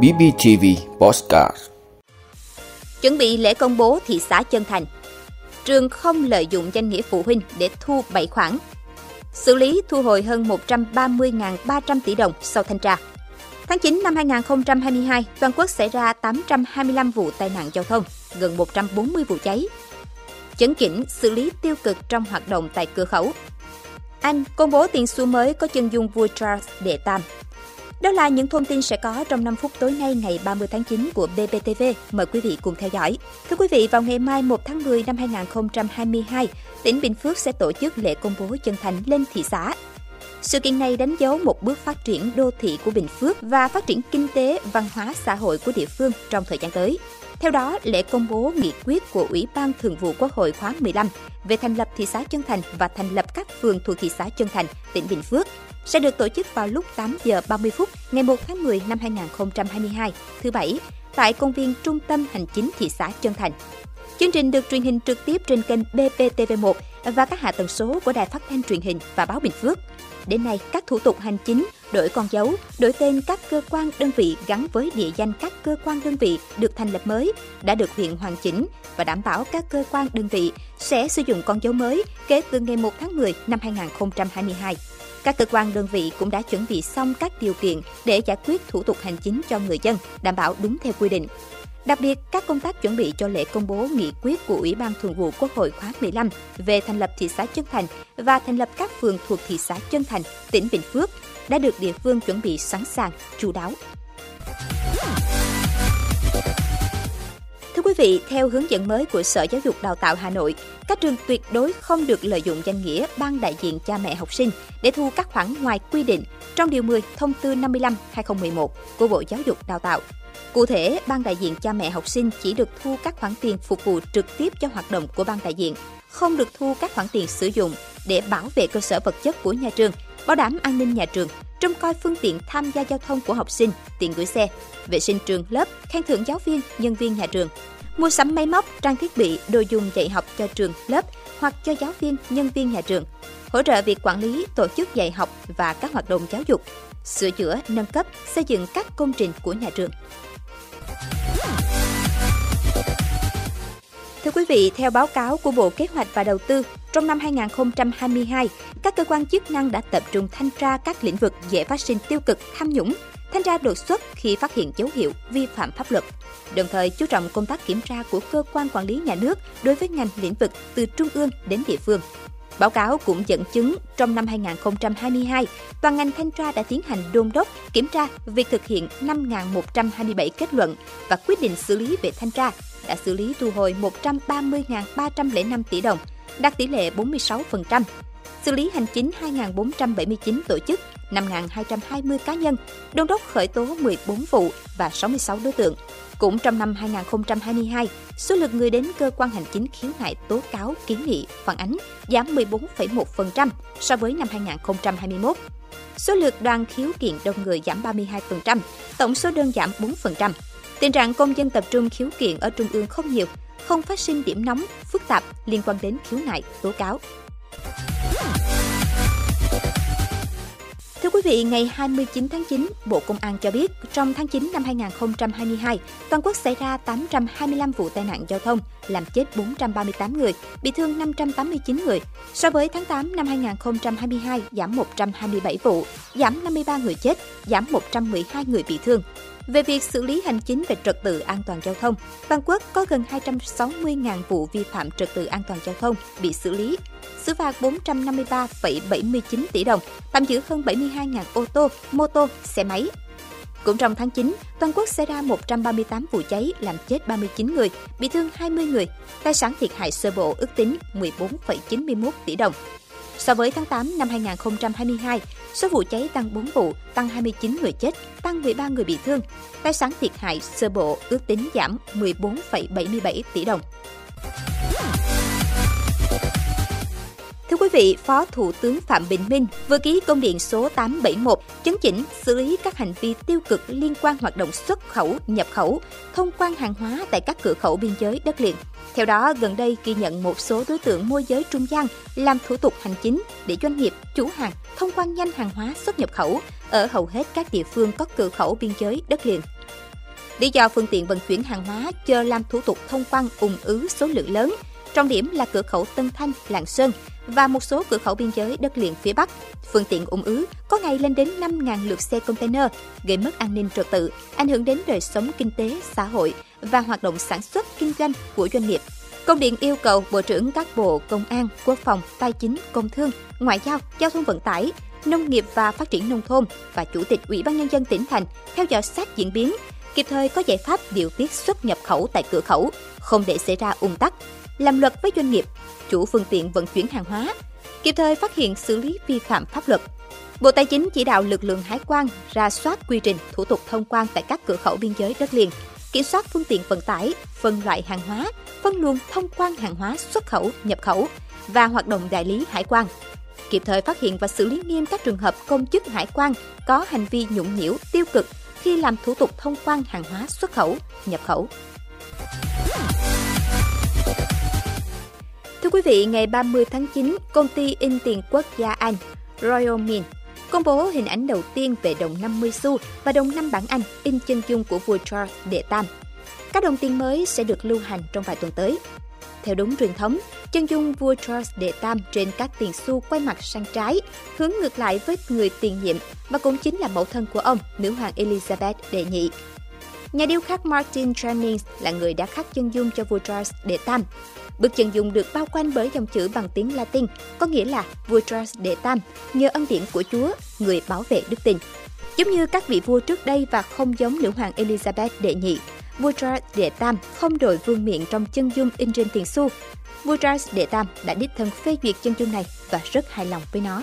BBTV Postcard Chuẩn bị lễ công bố thị xã Chân Thành Trường không lợi dụng danh nghĩa phụ huynh để thu 7 khoản Xử lý thu hồi hơn 130.300 tỷ đồng sau thanh tra Tháng 9 năm 2022, toàn quốc xảy ra 825 vụ tai nạn giao thông, gần 140 vụ cháy. Chấn chỉnh xử lý tiêu cực trong hoạt động tại cửa khẩu. Anh công bố tiền xu mới có chân dung vua Charles đệ tam. Đó là những thông tin sẽ có trong 5 phút tối nay ngày 30 tháng 9 của BBTV. Mời quý vị cùng theo dõi. Thưa quý vị, vào ngày mai 1 tháng 10 năm 2022, tỉnh Bình Phước sẽ tổ chức lễ công bố chân thành lên thị xã sự kiện này đánh dấu một bước phát triển đô thị của Bình Phước và phát triển kinh tế, văn hóa xã hội của địa phương trong thời gian tới. Theo đó, lễ công bố nghị quyết của Ủy ban Thường vụ Quốc hội khóa 15 về thành lập thị xã Chân Thành và thành lập các phường thuộc thị xã Chân Thành, tỉnh Bình Phước sẽ được tổ chức vào lúc 8 giờ 30 phút ngày 1 tháng 10 năm 2022, thứ Bảy, tại công viên trung tâm hành chính thị xã Chân Thành. Chương trình được truyền hình trực tiếp trên kênh BPTV1 và các hạ tần số của Đài Phát thanh Truyền hình và Báo Bình Phước. Đến nay, các thủ tục hành chính, đổi con dấu, đổi tên các cơ quan đơn vị gắn với địa danh các cơ quan đơn vị được thành lập mới đã được huyện hoàn chỉnh và đảm bảo các cơ quan đơn vị sẽ sử dụng con dấu mới kể từ ngày 1 tháng 10 năm 2022. Các cơ quan đơn vị cũng đã chuẩn bị xong các điều kiện để giải quyết thủ tục hành chính cho người dân, đảm bảo đúng theo quy định. Đặc biệt, các công tác chuẩn bị cho lễ công bố nghị quyết của Ủy ban Thường vụ Quốc hội khóa 15 về thành lập thị xã Chân Thành và thành lập các phường thuộc thị xã Chân Thành, tỉnh Bình Phước đã được địa phương chuẩn bị sẵn sàng, chú đáo. Thưa quý vị, theo hướng dẫn mới của Sở Giáo dục Đào tạo Hà Nội, các trường tuyệt đối không được lợi dụng danh nghĩa ban đại diện cha mẹ học sinh để thu các khoản ngoài quy định trong Điều 10 Thông tư 55-2011 của Bộ Giáo dục Đào tạo. Cụ thể, ban đại diện cha mẹ học sinh chỉ được thu các khoản tiền phục vụ trực tiếp cho hoạt động của ban đại diện, không được thu các khoản tiền sử dụng để bảo vệ cơ sở vật chất của nhà trường, bảo đảm an ninh nhà trường, trông coi phương tiện tham gia giao thông của học sinh, tiền gửi xe, vệ sinh trường lớp, khen thưởng giáo viên, nhân viên nhà trường, mua sắm máy móc, trang thiết bị, đồ dùng dạy học cho trường, lớp hoặc cho giáo viên, nhân viên nhà trường, hỗ trợ việc quản lý, tổ chức dạy học và các hoạt động giáo dục, sửa chữa, nâng cấp, xây dựng các công trình của nhà trường. Thưa quý vị, theo báo cáo của Bộ Kế hoạch và Đầu tư, trong năm 2022, các cơ quan chức năng đã tập trung thanh tra các lĩnh vực dễ phát sinh tiêu cực, tham nhũng, thanh tra đột xuất khi phát hiện dấu hiệu vi phạm pháp luật. Đồng thời chú trọng công tác kiểm tra của cơ quan quản lý nhà nước đối với ngành lĩnh vực từ trung ương đến địa phương, Báo cáo cũng dẫn chứng trong năm 2022, toàn ngành thanh tra đã tiến hành đôn đốc, kiểm tra việc thực hiện 5.127 kết luận và quyết định xử lý về thanh tra, đã xử lý thu hồi 130.305 tỷ đồng, đạt tỷ lệ 46%, xử lý hành chính 2.479 tổ chức, 5.220 cá nhân, đôn đốc khởi tố 14 vụ và 66 đối tượng. Cũng trong năm 2022, số lượt người đến cơ quan hành chính khiếu nại tố cáo kiến nghị phản ánh giảm 14,1% so với năm 2021. Số lượt đoàn khiếu kiện đông người giảm 32%, tổng số đơn giảm 4%. Tình trạng công dân tập trung khiếu kiện ở trung ương không nhiều, không phát sinh điểm nóng, phức tạp liên quan đến khiếu nại, tố cáo. Thưa quý vị, ngày 29 tháng 9, Bộ Công an cho biết trong tháng 9 năm 2022, toàn quốc xảy ra 825 vụ tai nạn giao thông, làm chết 438 người, bị thương 589 người. So với tháng 8 năm 2022, giảm 127 vụ, giảm 53 người chết, giảm 112 người bị thương. Về việc xử lý hành chính về trật tự an toàn giao thông, toàn quốc có gần 260.000 vụ vi phạm trật tự an toàn giao thông bị xử lý, xử phạt 453,79 tỷ đồng, tạm giữ hơn 72.000 ô tô, mô tô, xe máy. Cũng trong tháng 9, toàn quốc xảy ra 138 vụ cháy làm chết 39 người, bị thương 20 người, tài sản thiệt hại sơ bộ ước tính 14,91 tỷ đồng. So với tháng 8 năm 2022, số vụ cháy tăng 4 vụ, tăng 29 người chết, tăng 13 người bị thương. Tài sản thiệt hại sơ bộ ước tính giảm 14,77 tỷ đồng. Thưa quý vị, Phó Thủ tướng Phạm Bình Minh vừa ký công điện số 871 chấn chỉnh xử lý các hành vi tiêu cực liên quan hoạt động xuất khẩu, nhập khẩu, thông quan hàng hóa tại các cửa khẩu biên giới đất liền. Theo đó, gần đây ghi nhận một số đối tượng môi giới trung gian làm thủ tục hành chính để doanh nghiệp, chủ hàng thông quan nhanh hàng hóa xuất nhập khẩu ở hầu hết các địa phương có cửa khẩu biên giới đất liền. Lý do phương tiện vận chuyển hàng hóa chờ làm thủ tục thông quan ủng ứ số lượng lớn, trọng điểm là cửa khẩu Tân Thanh, Lạng Sơn và một số cửa khẩu biên giới đất liền phía Bắc. Phương tiện ủng ứ có ngày lên đến 5.000 lượt xe container, gây mất an ninh trật tự, ảnh hưởng đến đời sống kinh tế, xã hội và hoạt động sản xuất kinh doanh của doanh nghiệp. Công điện yêu cầu Bộ trưởng các bộ Công an, Quốc phòng, Tài chính, Công thương, Ngoại giao, Giao thông vận tải, Nông nghiệp và Phát triển Nông thôn và Chủ tịch Ủy ban Nhân dân tỉnh thành theo dõi sát diễn biến, kịp thời có giải pháp điều tiết xuất nhập khẩu tại cửa khẩu, không để xảy ra ủng tắc, làm luật với doanh nghiệp, chủ phương tiện vận chuyển hàng hóa, kịp thời phát hiện xử lý vi phạm pháp luật. Bộ Tài chính chỉ đạo lực lượng hải quan ra soát quy trình thủ tục thông quan tại các cửa khẩu biên giới đất liền, kiểm soát phương tiện vận tải, phân loại hàng hóa, phân luồng thông quan hàng hóa xuất khẩu, nhập khẩu và hoạt động đại lý hải quan. Kịp thời phát hiện và xử lý nghiêm các trường hợp công chức hải quan có hành vi nhũng nhiễu, tiêu cực khi làm thủ tục thông quan hàng hóa xuất khẩu, nhập khẩu. Quý vị, ngày 30 tháng 9, công ty in tiền quốc gia Anh Royal Mint công bố hình ảnh đầu tiên về đồng 50 xu và đồng 5 bảng Anh in chân dung của vua Charles đệ Tam. Các đồng tiền mới sẽ được lưu hành trong vài tuần tới. Theo đúng truyền thống, chân dung vua Charles đệ Tam trên các tiền xu quay mặt sang trái, hướng ngược lại với người tiền nhiệm và cũng chính là mẫu thân của ông, nữ hoàng Elizabeth đệ nhị. Nhà điêu khắc Martin Jennings là người đã khắc chân dung cho vua Charles đệ Tam. Bức chân dung được bao quanh bởi dòng chữ bằng tiếng Latin, có nghĩa là vua Charles đệ Tam nhờ ân điển của Chúa, người bảo vệ đức tin. Giống như các vị vua trước đây và không giống nữ hoàng Elizabeth đệ nhị, vua Charles đệ Tam không đổi vương miện trong chân dung in trên tiền xu. Vua Charles đệ Tam đã đích thân phê duyệt chân dung này và rất hài lòng với nó.